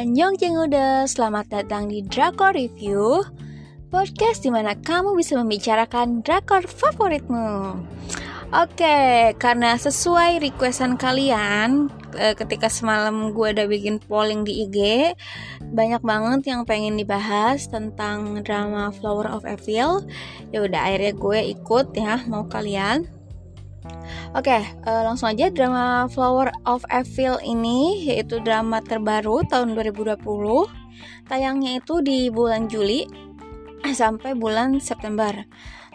Annyeong udah selamat datang di Drakor Review Podcast di mana kamu bisa membicarakan drakor favoritmu. Oke, karena sesuai requestan kalian eh, Ketika semalam gue udah bikin polling di IG Banyak banget yang pengen dibahas tentang drama Flower of Evil. Ya udah akhirnya gue ikut ya, mau kalian Oke, uh, langsung aja drama Flower of Evil ini yaitu drama terbaru tahun 2020. Tayangnya itu di bulan Juli sampai bulan September.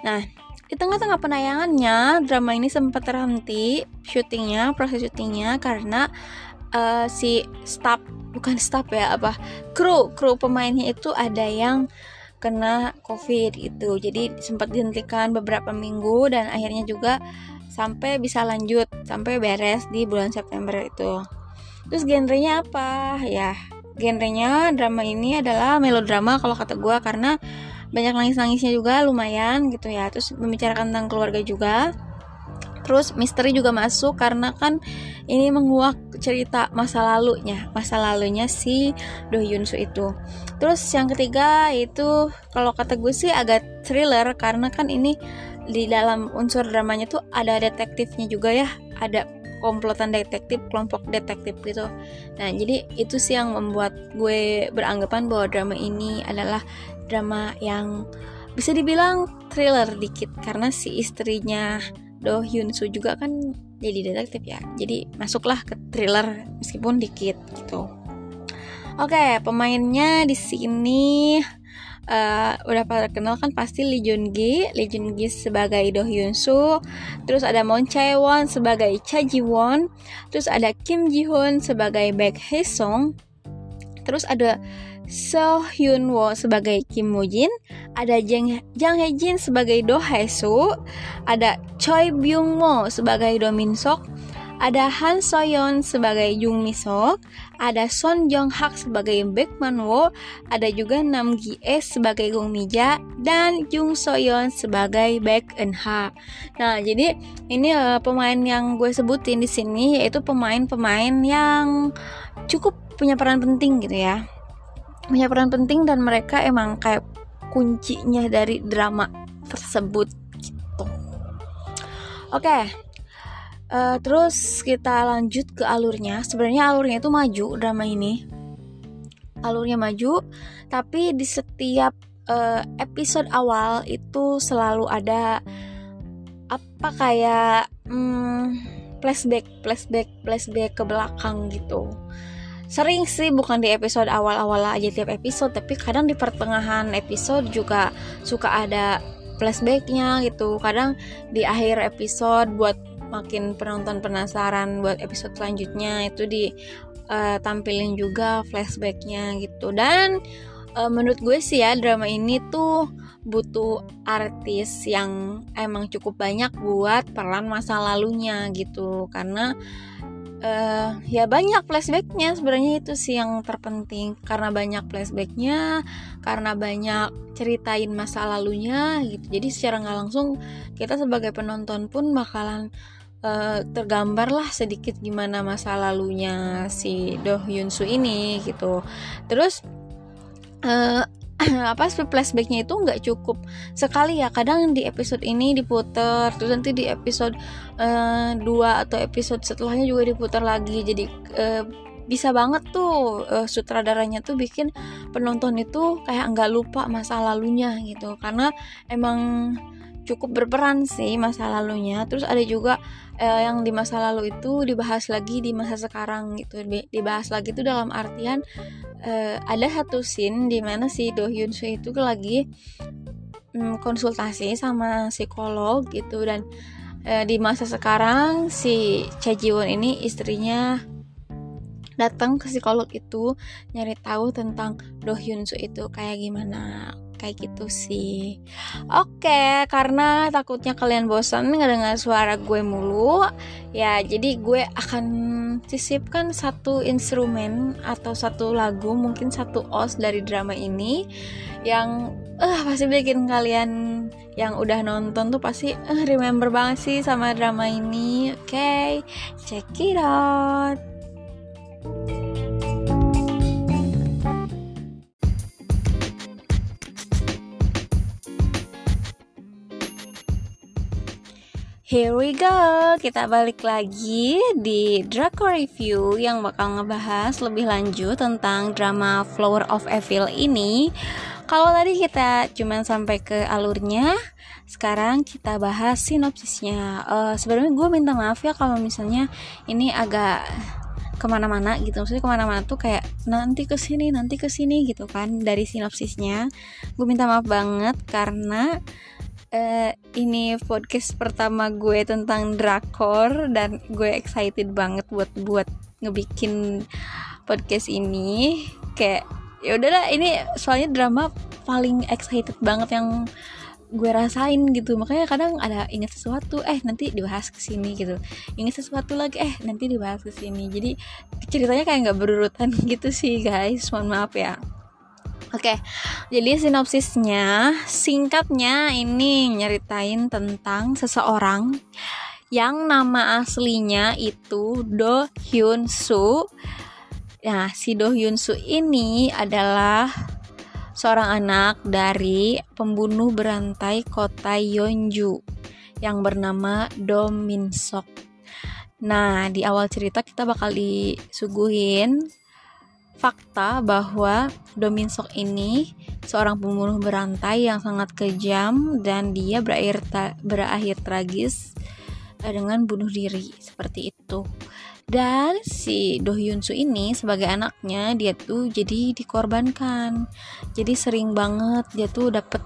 Nah, di tengah-tengah penayangannya drama ini sempat terhenti syutingnya, proses syutingnya karena uh, si staff bukan staff ya apa kru kru pemainnya itu ada yang kena covid itu jadi sempat dihentikan beberapa minggu dan akhirnya juga sampai bisa lanjut sampai beres di bulan September itu. Terus genrenya apa? Ya genrenya drama ini adalah melodrama kalau kata gue karena banyak nangis-nangisnya juga lumayan gitu ya. Terus membicarakan tentang keluarga juga. Terus misteri juga masuk karena kan ini menguak cerita masa lalunya masa lalunya si Do Hyun Soo itu. Terus yang ketiga itu kalau kata gue sih agak thriller karena kan ini di dalam unsur dramanya tuh ada detektifnya juga ya. Ada komplotan detektif kelompok detektif gitu. Nah jadi itu sih yang membuat gue beranggapan bahwa drama ini adalah drama yang bisa dibilang thriller dikit. Karena si istrinya Do Hyun Soo juga kan jadi detektif ya. Jadi masuklah ke thriller meskipun dikit gitu. Oke pemainnya di sini uh, udah pada kenal kan pasti Lee Jun Gi, Lee Jun Gi sebagai Do Hyun Soo, terus ada Moon Chae Won sebagai Cha Ji Won, terus ada Kim Ji Hoon sebagai Baek Hae Song, terus ada So Hyun Wo sebagai Kim Moo Jin, ada Jang, Jang Hae Jin sebagai Do Hae Soo, ada Choi Byung Mo sebagai Do Min Sok, ada Han Soyeon sebagai Jung Misok, ada Son Jong Hak sebagai Baek Man Wo, ada juga Nam Gi E sebagai Gong Mija dan Jung Soyeon sebagai Baek Eun Ha. Nah, jadi ini uh, pemain yang gue sebutin di sini yaitu pemain-pemain yang cukup punya peran penting gitu ya. Punya peran penting dan mereka emang kayak kuncinya dari drama tersebut gitu. Oke, okay, Uh, terus kita lanjut ke alurnya. Sebenarnya alurnya itu maju drama ini. Alurnya maju, tapi di setiap uh, episode awal itu selalu ada apa kayak hmm, flashback, flashback, flashback ke belakang gitu. Sering sih bukan di episode awal-awal aja tiap episode, tapi kadang di pertengahan episode juga suka ada flashbacknya gitu. Kadang di akhir episode buat makin penonton penasaran buat episode selanjutnya itu ditampilin uh, juga flashbacknya gitu. Dan uh, menurut gue sih ya drama ini tuh butuh artis yang emang cukup banyak buat peran masa lalunya gitu. Karena uh, ya banyak flashbacknya sebenarnya itu sih yang terpenting. Karena banyak flashbacknya karena banyak ceritain masa lalunya gitu. Jadi secara nggak langsung kita sebagai penonton pun bakalan uh, tergambar lah sedikit gimana masa lalunya si Do Hyun Soo ini gitu. Terus uh, apa flashbacknya itu nggak cukup sekali ya. Kadang di episode ini diputer terus nanti di episode uh, atau episode setelahnya juga diputar lagi. Jadi uh, bisa banget tuh uh, sutradaranya tuh bikin penonton itu kayak nggak lupa masa lalunya gitu. Karena emang cukup berperan sih masa lalunya. Terus ada juga eh, yang di masa lalu itu dibahas lagi di masa sekarang gitu. Dibahas lagi itu dalam artian eh, ada satu scene di mana si Do Hyun Soo itu lagi mm, konsultasi sama psikolog gitu. Dan eh, di masa sekarang si Cha Ji Won ini istrinya datang ke psikolog itu nyari tahu tentang Do Hyun Soo itu kayak gimana kayak gitu sih. Oke karena takutnya kalian bosan ngedengar suara gue mulu ya jadi gue akan sisipkan satu instrumen atau satu lagu mungkin satu os dari drama ini yang eh uh, pasti bikin kalian yang udah nonton tuh pasti uh, remember banget sih sama drama ini. Oke okay, check it out Here we go, kita balik lagi di Draco Review yang bakal ngebahas lebih lanjut tentang drama Flower of Evil ini. Kalau tadi kita cuman sampai ke alurnya, sekarang kita bahas sinopsisnya. Uh, Sebenarnya gue minta maaf ya kalau misalnya ini agak ke mana-mana gitu maksudnya ke mana-mana tuh kayak nanti ke sini nanti ke sini gitu kan dari sinopsisnya gue minta maaf banget karena uh, ini podcast pertama gue tentang drakor dan gue excited banget buat buat ngebikin podcast ini. Kayak ya udahlah ini soalnya drama paling excited banget yang gue rasain gitu. Makanya kadang ada ingat sesuatu eh nanti dibahas ke sini gitu. Ingat sesuatu lagi eh nanti dibahas ke sini. Jadi ceritanya kayak nggak berurutan gitu sih guys. Mohon maaf ya Oke, jadi sinopsisnya singkatnya ini nyeritain tentang seseorang yang nama aslinya itu Do Hyun Soo. Nah, si Do Hyun Soo ini adalah seorang anak dari pembunuh berantai kota Yeonju yang bernama Do Min Sok. Nah, di awal cerita kita bakal disuguhin fakta bahwa Domin Sok ini seorang pembunuh berantai yang sangat kejam dan dia berakhir ta berakhir tragis eh, dengan bunuh diri seperti itu. Dan si Do Hyun Soo ini sebagai anaknya dia tuh jadi dikorbankan. Jadi sering banget dia tuh dapet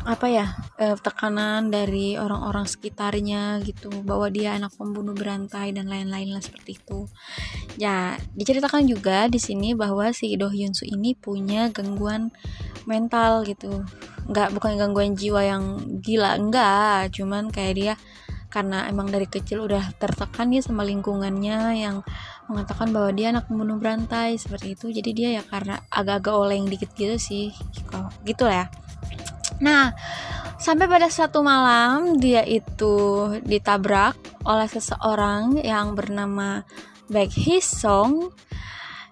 apa ya eh, tekanan dari orang-orang sekitarnya gitu bahwa dia anak pembunuh berantai dan lain-lain lah seperti itu. Ya diceritakan juga di sini bahwa si Do Hyun Soo ini punya gangguan mental gitu. Nggak bukan gangguan jiwa yang gila enggak cuman kayak dia karena emang dari kecil udah tertekan ya sama lingkungannya yang mengatakan bahwa dia anak pembunuh berantai seperti itu. Jadi dia ya karena agak-agak oleng dikit gitu sih gitu lah ya Nah, sampai pada satu malam dia itu ditabrak oleh seseorang yang bernama Baek Song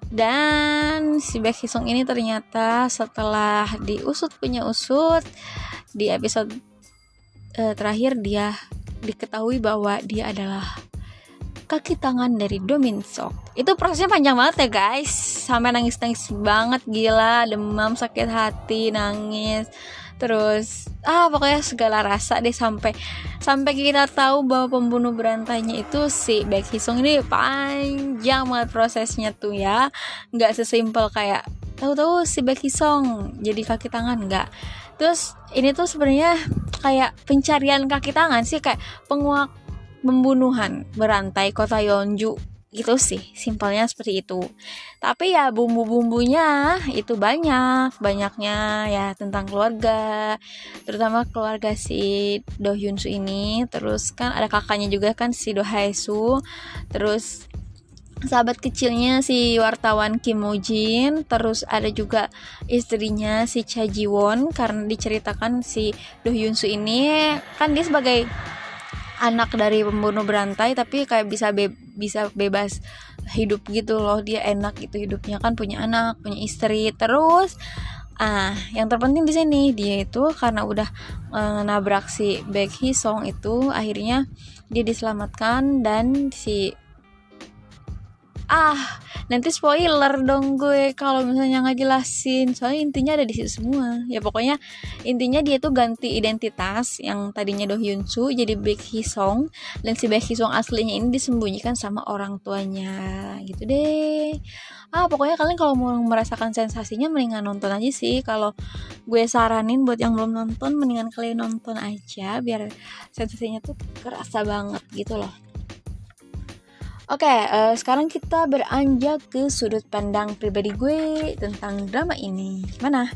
dan si Baek Song ini ternyata setelah diusut punya usut di episode uh, terakhir dia diketahui bahwa dia adalah kaki tangan dari Domin Sok. Itu prosesnya panjang banget ya guys. Sampai nangis-nangis banget gila, demam, sakit hati, nangis terus ah pokoknya segala rasa deh sampai sampai kita tahu bahwa pembunuh berantainya itu si Baek Hisung ini panjang banget prosesnya tuh ya. Nggak sesimpel kayak tahu-tahu si Baek Hisung jadi kaki tangan nggak. Terus ini tuh sebenarnya kayak pencarian kaki tangan sih kayak penguak pembunuhan berantai kota Yeonju gitu sih simpelnya seperti itu. Tapi ya bumbu-bumbunya itu banyak banyaknya ya tentang keluarga terutama keluarga si Do Hyun Soo ini. Terus kan ada kakaknya juga kan si Do Hae Soo. Terus sahabat kecilnya si wartawan Kim Mo Jin. Terus ada juga istrinya si Cha Ji Won. Karena diceritakan si Do Hyun Soo ini kan dia sebagai anak dari pembunuh berantai tapi kayak bisa be bisa bebas hidup gitu loh dia enak gitu hidupnya. Kan punya anak punya istri terus ah yang terpenting di sini dia itu karena udah uh, nabrak si Baek Hee Song itu akhirnya dia diselamatkan dan si ah nanti spoiler dong gue kalau misalnya nggak jelasin soalnya intinya ada di situ semua. Ya pokoknya intinya dia tuh ganti identitas yang tadinya Do Hyun Soo jadi Baek Hee Song. Dan si Baek Hee Song aslinya ini disembunyikan sama orang tuanya. Gitu deh. Ah pokoknya kalian kalau mau merasakan sensasinya mendingan nonton aja sih. Kalau gue saranin buat yang belum nonton mendingan kalian nonton aja biar sensasinya tuh kerasa banget gitu loh Oke, okay, uh, eh, sekarang kita beranjak ke sudut pandang pribadi gue tentang drama ini. Gimana?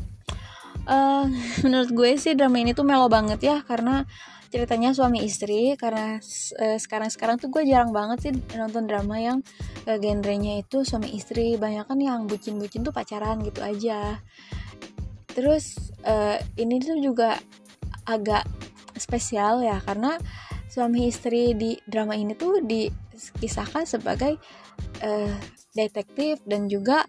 Uh, menurut gue sih drama ini tuh melo banget ya karena ceritanya suami istri karena uh, sekarang-sekarang tuh gue jarang banget sih nonton drama yang uh, genrenya itu suami istri banyak kan yang bucin-bucin tuh pacaran gitu aja terus uh, ini tuh juga agak spesial ya karena suami istri di drama ini tuh dikisahkan sebagai uh, detektif dan juga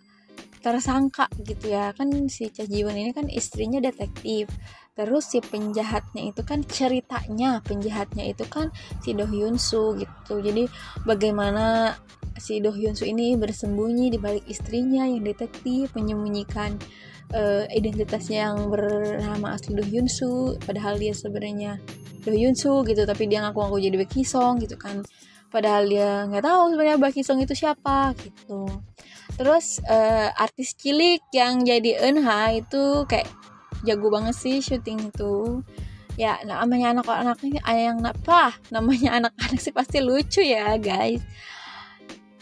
tersangka gitu ya. Kan si Cha Ji Won ini kan istrinya detektif. Terus si penjahatnya itu kan ceritanya penjahatnya itu kan si Do Hyun Soo gitu. Jadi bagaimana si Do Hyun Soo ini bersembunyi di balik istrinya yang detektif menyembunyikan uh, identitasnya yang bernama asli Do Hyun Soo padahal dia sebenarnya Do Hyun Soo gitu tapi dia ngaku-ngaku jadi Baek Song gitu kan padahal dia nggak tahu sebenarnya Baek Song itu siapa gitu. Terus uh, artis cilik yang jadi Eunha itu kayak jago banget sih syuting itu. Ya namanya anak-anaknya yang apa namanya anak-anak sih pasti lucu ya guys.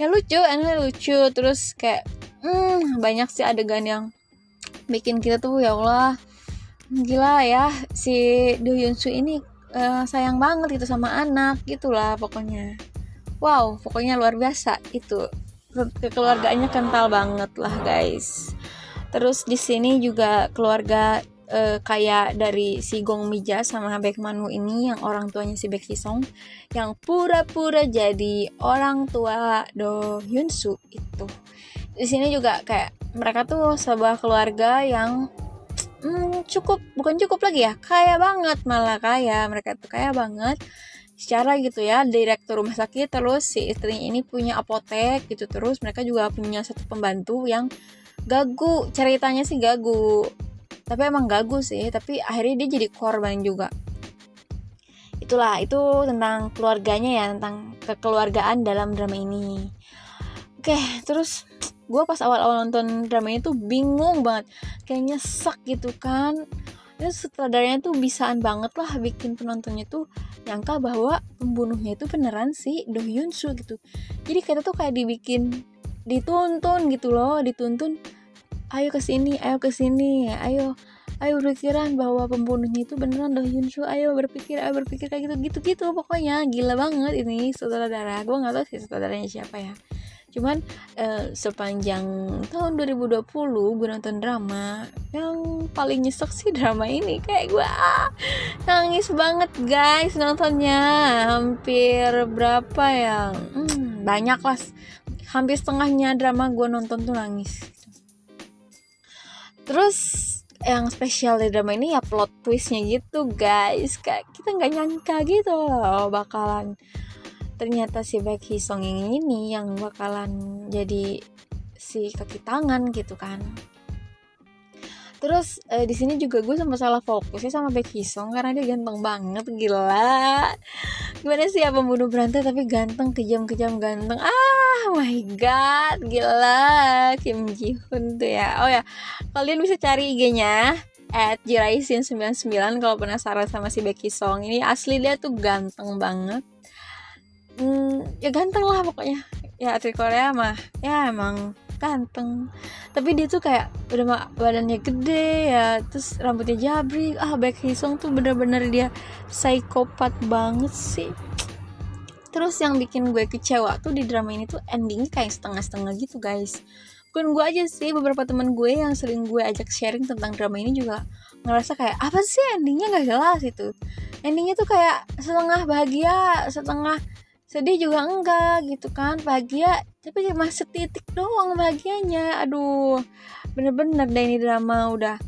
Ya lucu anaknya lucu. Terus kayak hmm, banyak sih adegan yang bikin kita tuh ya Allah. Gila ya si Do Hyun Soo ini uh, sayang banget gitu sama anak gitulah pokoknya wow pokoknya luar biasa. Itu kekeluargaannya kental banget lah guys. Terus di sini juga keluarga uh, kayak dari si Gong Mija sama Baek Manu ini yang orang tuanya si Baek Song yang pura-pura jadi orang tua Do Hyun Soo itu. Di sini juga kayak mereka tuh sebuah keluarga yang hmm, cukup bukan cukup lagi ya kaya banget malah kaya. Mereka tuh kaya banget secara gitu ya direktur rumah sakit terus si istrinya ini punya apotek gitu terus mereka juga punya satu pembantu yang gagu ceritanya sih gagu. Tapi emang gagu sih tapi akhirnya dia jadi korban juga. Itulah itu tentang keluarganya ya tentang kekeluargaan dalam drama ini. Oke terus gue pas awal-awal nonton drama itu bingung banget. Kayaknya sak gitu kan ya sutradaranya tuh bisaan banget lah bikin penontonnya tuh nyangka bahwa pembunuhnya itu beneran sih Do Hyun Soo gitu. Jadi kita tuh kayak dibikin dituntun gitu loh dituntun ayo ke sini ayo ke sini ayo ayo berpikiran bahwa pembunuhnya itu beneran Do Hyun Soo ayo berpikir ayo berpikir kayak gitu gitu gitu pokoknya. Gila banget ini saudara-saudara gue nggak tahu sih saudaranya siapa ya cuman uh, sepanjang tahun 2020 gue nonton drama yang paling nyesek sih drama ini. Kayak gue ah, nangis banget guys nontonnya. Hampir berapa ya? Hmm, banyak lah. Hampir setengahnya drama gue nonton tuh nangis. Terus yang spesial di drama ini ya plot twistnya gitu guys. Kayak kita nggak nyangka gitu loh bakalan ternyata si Hee Song yang ini yang bakalan jadi si kaki tangan gitu kan. Terus eh, di sini juga gue sama salah fokusnya sama Baek Song karena dia ganteng banget gila. Gimana sih ya pembunuh berantai tapi ganteng kejam-kejam ganteng? Ah my god gila. Kim Ji Hoon tuh ya. Oh ya kalian bisa cari IG-nya at jiraisin99 kalau penasaran sama si Becky Song ini asli dia tuh ganteng banget hmm, ya ganteng lah pokoknya. Ya atlet Korea mah ya emang ganteng. Tapi dia tuh kayak udah badannya gede ya terus rambutnya jabrik ah Becky Song tuh bener-bener dia psikopat banget sih. Terus yang bikin gue kecewa tuh di drama ini tuh endingnya kayak setengah-setengah gitu guys. Bukan gue aja sih beberapa teman gue yang sering gue ajak sharing tentang drama ini juga ngerasa kayak apa sih endingnya? Gak jelas itu. Endingnya tuh kayak setengah bahagia setengah sedih juga enggak gitu kan. Bahagia tapi cuma setitik doang bahagianya. Aduh bener-bener deh ini drama udah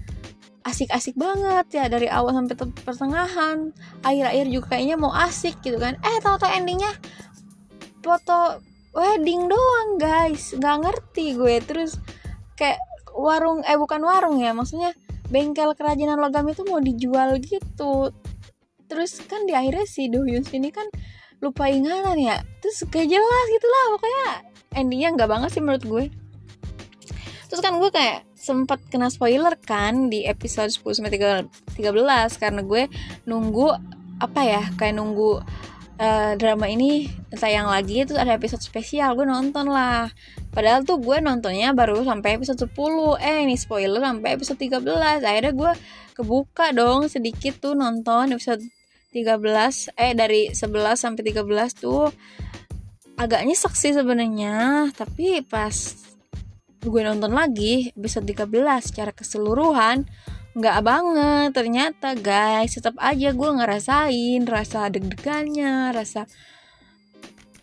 asik-asik banget ya dari awal sampai pertengahan. Akhir-akhir juga kayaknya mau asik gitu kan. Eh tau-tau endingnya foto wedding doang guys. Nggak ngerti gue. Terus kayak warung eh bukan warung ya maksudnya bengkel kerajinan logam itu mau dijual gitu. Terus kan di akhirnya si Dohyun ini kan lupa ingatan ya. Terus kayak jelas gitulah pokoknya endingnya nggak banget sih menurut gue. Terus kan gue kayak sempat kena spoiler kan di episode 10 sampai 13 karena gue nunggu apa ya kayak nunggu uh, drama ini sayang lagi itu ada episode spesial gue nonton lah. Padahal tuh gue nontonnya baru sampai episode 10 eh ini spoiler sampai episode 13 akhirnya gue kebuka dong sedikit tuh nonton episode 13 eh dari 11 sampai 13 tuh agaknya saksi sebenarnya. Tapi pas gue nonton lagi episode 13 secara keseluruhan nggak banget. Ternyata guys tetap aja gue ngerasain rasa deg-degannya rasa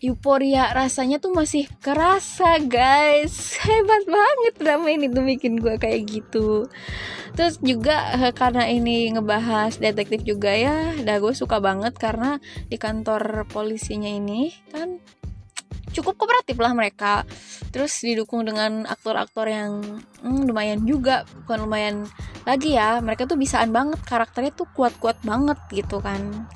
euforia rasanya tuh masih kerasa guys. Hebat banget drama ini tuh bikin gue kayak gitu. Terus juga eh, karena ini ngebahas detektif juga ya dah gue suka banget karena di kantor polisinya ini kan cukup kooperatif lah mereka. Terus didukung dengan aktor-aktor yang hmm, lumayan juga bukan lumayan lagi ya mereka tuh bisaan banget karakternya tuh kuat-kuat banget gitu kan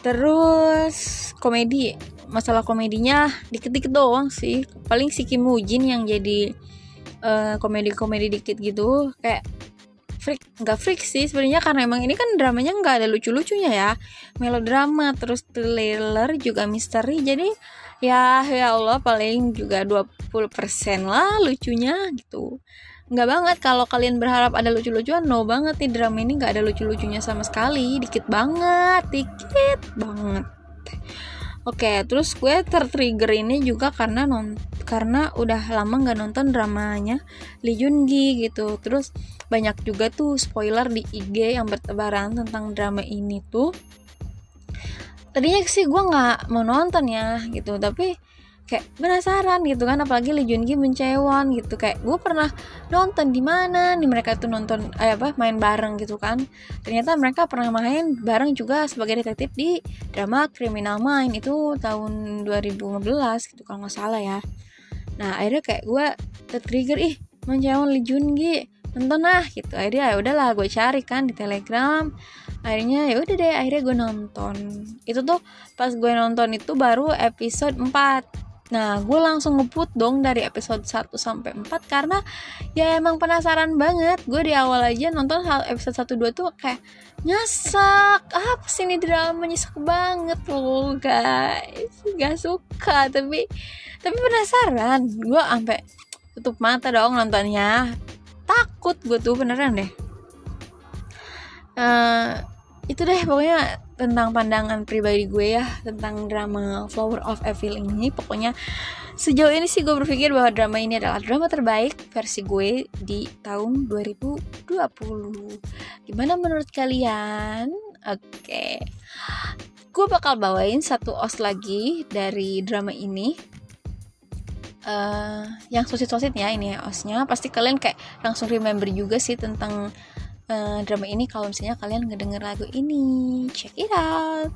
terus komedi. Masalah komedinya dikit-dikit doang sih. Paling si Kim Woo Jin yang jadi uh, komedi-komedi dikit gitu. Kayak freak nggak freak sih sebenarnya karena emang ini kan dramanya nggak ada lucu-lucunya ya. Melodrama terus thriller juga misteri. Jadi ya ya Allah paling juga 20% lah lucunya gitu nggak banget kalau kalian berharap ada lucu-lucuan no banget nih drama ini nggak ada lucu-lucunya sama sekali dikit banget dikit banget Oke, terus gue tertrigger ini juga karena non karena udah lama nggak nonton dramanya Lee Jun Gi gitu. Terus banyak juga tuh spoiler di IG yang bertebaran tentang drama ini tuh. Tadinya sih gue nggak mau nonton ya gitu, tapi kayak penasaran gitu kan apalagi Lee Jun Gi Mencewon gitu. Kayak gue pernah nonton di mana nih mereka tuh nonton eh, apa main bareng gitu kan. Ternyata mereka pernah main bareng juga sebagai detektif di drama Criminal Mind itu tahun 2015 gitu kalau nggak salah ya. Nah akhirnya kayak gue tertrigger ih Mencewon Lee Jun Gi nonton lah gitu. Akhirnya ya udahlah gue cari kan di telegram. Akhirnya ya udah deh akhirnya gue nonton. Itu tuh pas gue nonton itu baru episode 4 Nah, gue langsung ngeput dong dari episode 1 sampai 4 karena ya emang penasaran banget. Gue di awal aja nonton hal episode 1 2 tuh kayak nyasak. Apa sih ini drama nyasak banget loh, guys. Gak suka, tapi tapi penasaran. Gue sampai tutup mata dong nontonnya. Takut gue tuh beneran deh. Uh, itu deh pokoknya tentang pandangan pribadi gue ya tentang drama Flower of Evil ini. Pokoknya sejauh ini sih gue berpikir bahwa drama ini adalah drama terbaik versi gue di tahun 2020 gimana menurut kalian? Oke. Okay. gue bakal bawain satu os lagi dari drama ini. Uh, yang sosit-sosit ya ini ya osnya. Pasti kalian kayak langsung remember juga sih tentang uh, drama ini kalau misalnya kalian ngedenger lagu ini check it out.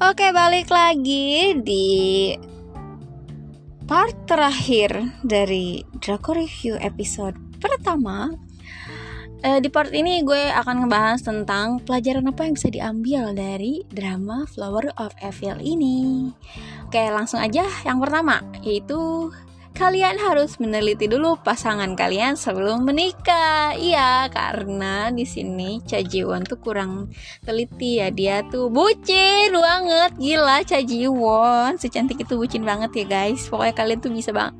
Oke, balik lagi di part terakhir dari Draco Review episode pertama Uh, di part ini gue akan ngebahas tentang pelajaran apa yang bisa diambil dari drama Flower of Evil ini. Oke, langsung aja yang pertama yaitu kalian harus meneliti dulu pasangan kalian sebelum menikah. Iya, karena di sini Cha Ji-won tuh kurang teliti ya. Dia tuh bucin banget, gila Cha Ji-won. Secantik itu bucin banget ya, guys. Pokoknya kalian tuh bisa bang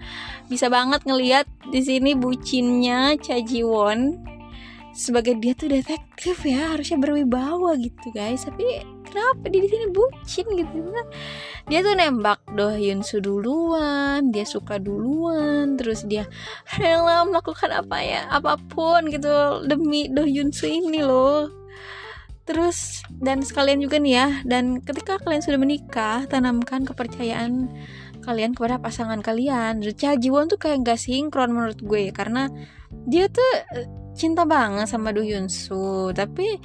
bisa banget ngelihat di sini bucinnya Cha Ji-won sebagai dia tuh detektif ya harusnya berwibawa gitu guys. Tapi kenapa dia di sini bucin gitu? Kan dia tuh nembak Do Hyun Soo duluan dia suka duluan terus dia rela melakukan apa ya apa pun gitu demi Do Hyun Soo ini loh. Terus dan sekalian juga nih ya dan ketika kalian sudah menikah tanamkan kepercayaan kalian kepada pasangan kalian. Cha Jiwon tuh kayak gak sinkron menurut gue karena dia tuh cinta banget sama Do Hyun Soo tapi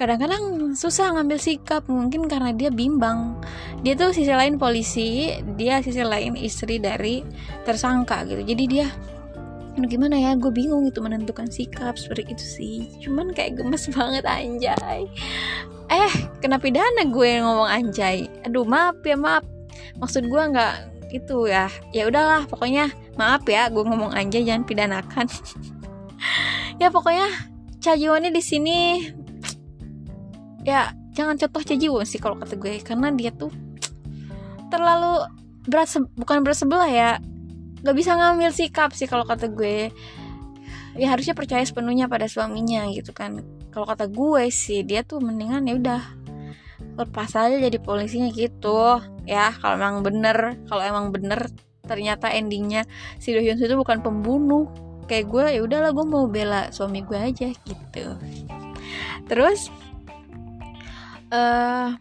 kadang-kadang susah ngambil sikap mungkin karena dia bimbang. Dia tuh sisi lain polisi dia sisi lain istri dari tersangka gitu. Jadi dia gimana ya gue bingung itu menentukan sikap seperti itu sih. Cuman kayak gemes banget anjay. Eh kenapa pidana gue yang ngomong anjay. Aduh maaf ya maaf. Maksud gue nggak itu ya. Ya udahlah pokoknya maaf ya gue ngomong anjay jangan pidanakan ya pokoknya Chajiwon di sini ya jangan contoh Chajiwon sih kalau kata gue karena dia tuh terlalu berat bukan berat sebelah ya nggak bisa ngambil sikap sih kalau kata gue. Ya harusnya percaya sepenuhnya pada suaminya gitu kan. Kalau kata gue sih dia tuh mendingan ya udah lepas aja jadi polisinya gitu. Ya kalau emang bener kalau emang bener ternyata endingnya si Do Hyun itu bukan pembunuh kayak gue ya udahlah gue mau bela suami gue aja gitu terus uh,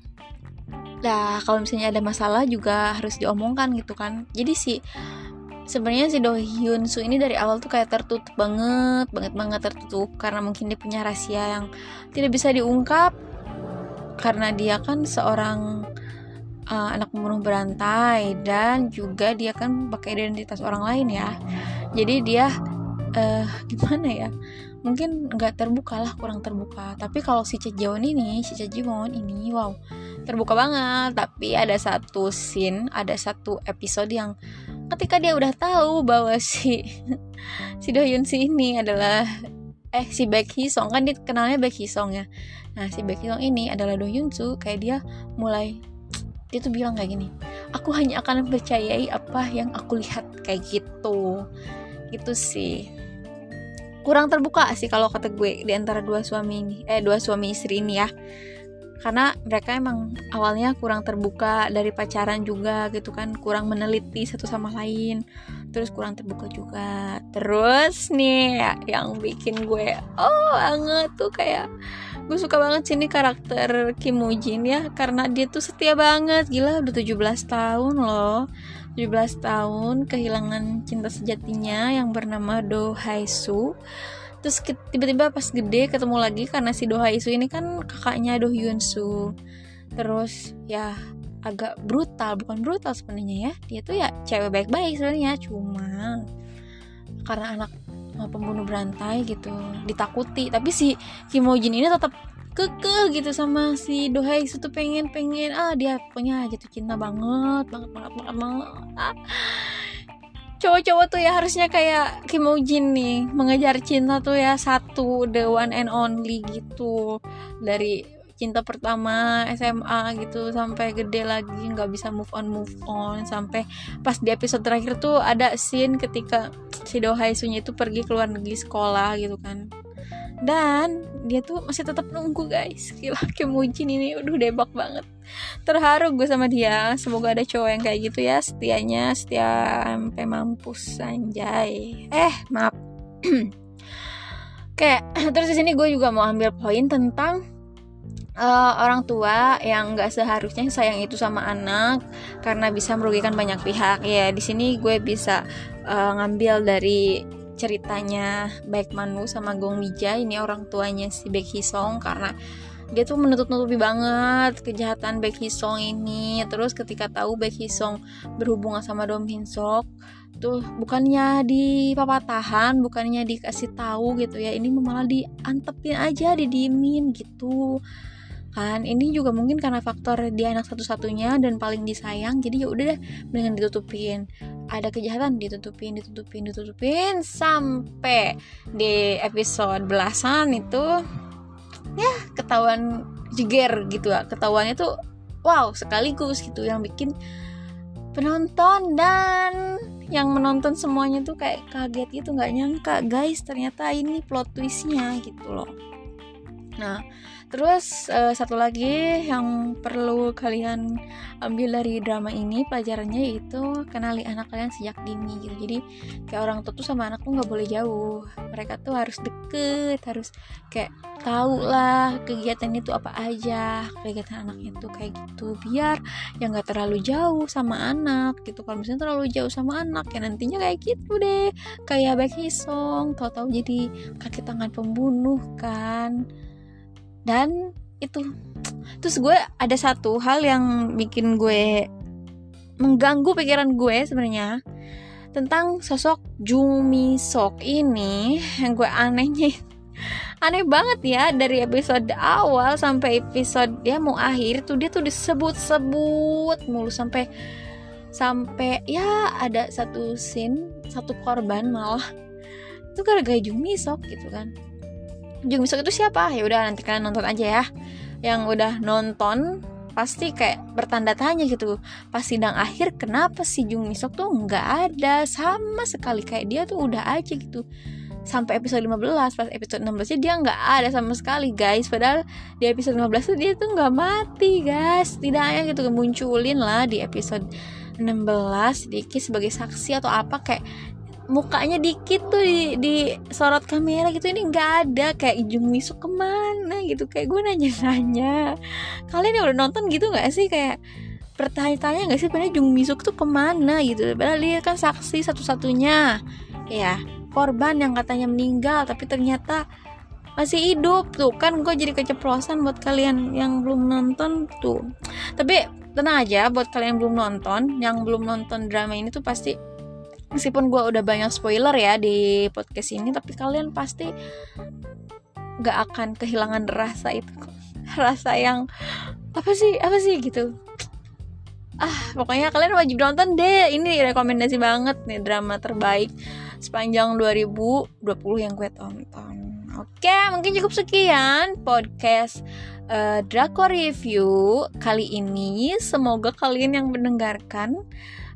Nah, kalau misalnya ada masalah juga harus diomongkan gitu kan. Jadi sih sebenarnya si Do Hyun Soo ini dari awal tuh kayak tertutup banget, banget banget tertutup karena mungkin dia punya rahasia yang tidak bisa diungkap karena dia kan seorang uh, anak pembunuh berantai dan juga dia kan pakai identitas orang lain ya. Jadi dia uh, gimana ya? Mungkin nggak terbuka lah, kurang terbuka. Tapi kalau si Chejawon ini, si Chejawon ini, wow, terbuka banget. Tapi ada satu scene, ada satu episode yang ketika dia udah tahu bahwa si si Dohyun si ini adalah eh si Baek Song kan dia kenalnya Baek Song ya nah si Baek Song ini adalah Dohyun Soo kayak dia mulai dia tuh bilang kayak gini aku hanya akan percayai apa yang aku lihat kayak gitu gitu sih. Kurang terbuka sih kalau kata gue di antara dua suami ini eh dua suami istri ini ya. Karena mereka emang awalnya kurang terbuka dari pacaran juga gitu kan kurang meneliti satu sama lain terus kurang terbuka juga. Terus nih yang bikin gue oh banget tuh kayak gue suka banget sini karakter Kim Woo Jin ya karena dia tuh setia banget. Gila udah 17 tahun loh 17 tahun kehilangan cinta sejatinya yang bernama Do Hae Soo terus tiba-tiba pas gede ketemu lagi karena si Do Isu ini kan kakaknya Do Hyun Soo. Terus ya agak brutal bukan brutal sebenarnya ya. Dia tuh ya cewek baik-baik sebenarnya cuma karena anak pembunuh berantai gitu ditakuti. Tapi si Kim Ho Jin ini tetap keke gitu sama si Do Isu tuh pengen pengen. Ah dia punya jatuh cinta banget banget banget banget, banget. Ah. Cowok-cowok tuh ya harusnya kayak Kim Jin nih mengejar cinta tuh ya satu the one and only gitu. Dari cinta pertama SMA gitu sampai gede lagi nggak bisa move on move on. Sampai pas di episode terakhir tuh ada scene ketika si Do Hae Sunya itu pergi ke luar negeri sekolah gitu kan dan dia tuh masih tetap nunggu guys. Gila Kim Woo Jin ini udah debak banget. Terharu gue sama dia. Semoga ada cowok yang kayak gitu ya setianya setia sampai mampus anjay. Eh maaf. Oke, terus di sini gue juga mau ambil poin tentang uh, orang tua yang nggak seharusnya sayang itu sama anak karena bisa merugikan banyak pihak. Ya, di sini gue bisa uh, ngambil dari ceritanya baik Manu sama Gong Mija ini orang tuanya si Baek Song karena dia tuh menutup-nutupi banget kejahatan Baek Song ini. Terus ketika tahu Baek Song berhubungan sama Dom Hin Sok tuh bukannya di tahan bukannya dikasih tahu gitu ya ini malah diantepin aja didiemin gitu kan. Ini juga mungkin karena faktor dia anak satu-satunya dan paling disayang jadi ya udah deh dengan ditutupin. Ada kejahatan ditutupin ditutupin ditutupin sampai di episode belasan itu ya ketahuan jiger gitu ya ketahuannya tuh wow sekaligus gitu yang bikin penonton dan yang menonton semuanya tuh kayak kaget gitu nggak nyangka guys ternyata ini plot twistnya gitu loh. Nah Terus uh, satu lagi yang perlu kalian ambil dari drama ini pelajarannya yaitu kenali anak kalian sejak dini gitu. Jadi kayak orang tua tuh sama anak tuh nggak boleh jauh. Mereka tuh harus deket, harus kayak tahu lah kegiatan itu apa aja, kegiatan anaknya tuh kayak gitu. Biar yang nggak terlalu jauh sama anak gitu. Kalau misalnya terlalu jauh sama anak ya nantinya kayak gitu deh. Kayak Baek Hisong, tahu-tahu jadi kaki tangan pembunuh kan dan itu. Terus gue ada satu hal yang bikin gue mengganggu pikiran gue sebenarnya tentang sosok Jumi Sok ini yang gue anehnya aneh banget ya dari episode awal sampai episode ya mau akhir tuh dia tuh disebut-sebut mulu sampai sampai ya ada satu scene satu korban malah. Itu gara-gara Jumi Sok gitu kan Jung Misok itu siapa? Ya udah nanti kalian nonton aja ya. Yang udah nonton pasti kayak bertanda tanya gitu. Pas sidang akhir kenapa si Jung Misok tuh nggak ada sama sekali kayak dia tuh udah aja gitu. Sampai episode 15, pas episode 16 dia nggak ada sama sekali guys. Padahal di episode 15 tuh dia tuh nggak mati guys. Tidaknya gitu munculin lah di episode 16 sedikit sebagai saksi atau apa kayak mukanya dikit tuh di, di sorot kamera gitu ini nggak ada. Kayak Jung Misu ke mana gitu. Kayak gue nanya-nanya. Kalian yang udah nonton gitu nggak sih? Kayak bertanya-tanya nggak sih sebenarnya Jung Misu tuh ke mana gitu. Padahal dia kan saksi satu-satunya. Ya korban yang katanya meninggal tapi ternyata masih hidup. Tuh kan gue jadi keceplosan buat kalian yang belum nonton tuh. Tapi tenang aja buat kalian yang belum nonton yang belum nonton drama ini tuh pasti meskipun gue udah banyak spoiler ya di podcast ini tapi kalian pasti gak akan kehilangan rasa itu. Rasa yang apa sih? Apa sih? gitu. Ah pokoknya kalian wajib nonton deh. Ini rekomendasi banget nih drama terbaik sepanjang 2020 yang gue tonton. Oke mungkin cukup sekian podcast uh, Drakor Review kali ini. Semoga kalian yang mendengarkan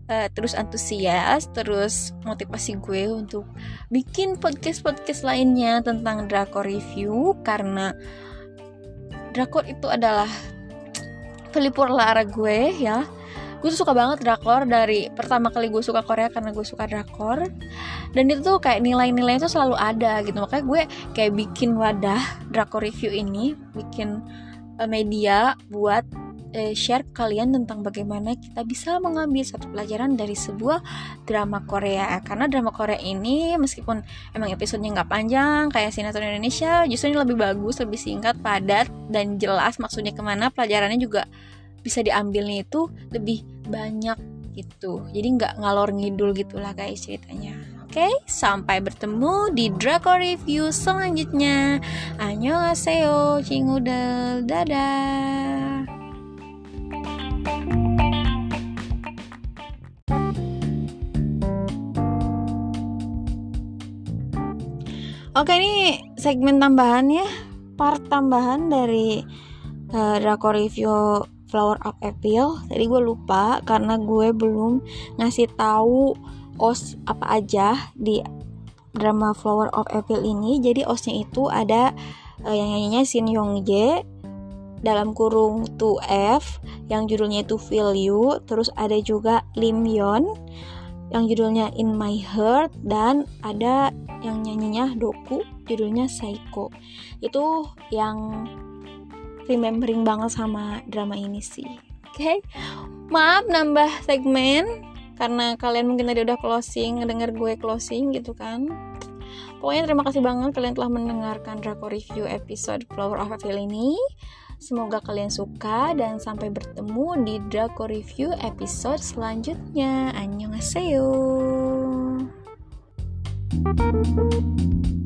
uh, terus antusias, terus motivasi gue untuk bikin podcast-podcast lainnya tentang drakor review karena drakor itu adalah pelipur lara gue ya. Gue tuh suka banget drakor dari pertama kali gue suka Korea karena gue suka drakor dan itu tuh kayak nilai-nilai itu selalu ada gitu makanya gue kayak bikin wadah drakor review ini bikin uh, media buat eh, share kalian tentang bagaimana kita bisa mengambil satu pelajaran dari sebuah drama Korea karena drama Korea ini meskipun emang episodenya nggak panjang kayak sinetron Indonesia justru ini lebih bagus lebih singkat padat dan jelas maksudnya ke mana pelajarannya juga bisa diambilnya itu lebih banyak gitu jadi nggak ngalor ngidul gitulah guys ceritanya Oke, okay, sampai bertemu di Draco Review selanjutnya. Annyeonghaseyo, cingudel, dadah. Oke ini segmen tambahan ya. Part tambahan dari uh, Draco Review Flower Up Appeal. Tadi gue lupa karena gue belum ngasih tahu os apa aja di drama Flower of Appeal ini. Jadi osnya itu ada uh, yang nyanyinya Shin Yong Jae dalam kurung 2F yang judulnya itu Feel You. Terus ada juga Lim Yeon yang judulnya In My Heart dan ada yang nyanyinya Doku judulnya Psycho. Itu yang remembering banget sama drama ini sih. Oke okay? maaf nambah segmen karena kalian mungkin tadi udah closing denger gue closing gitu kan. Pokoknya terima kasih banget kalian telah mendengarkan Draco Review episode Flower of Evil ini Semoga kalian suka dan sampai bertemu di Draco Review episode selanjutnya. Annyeonghaseyo. thank you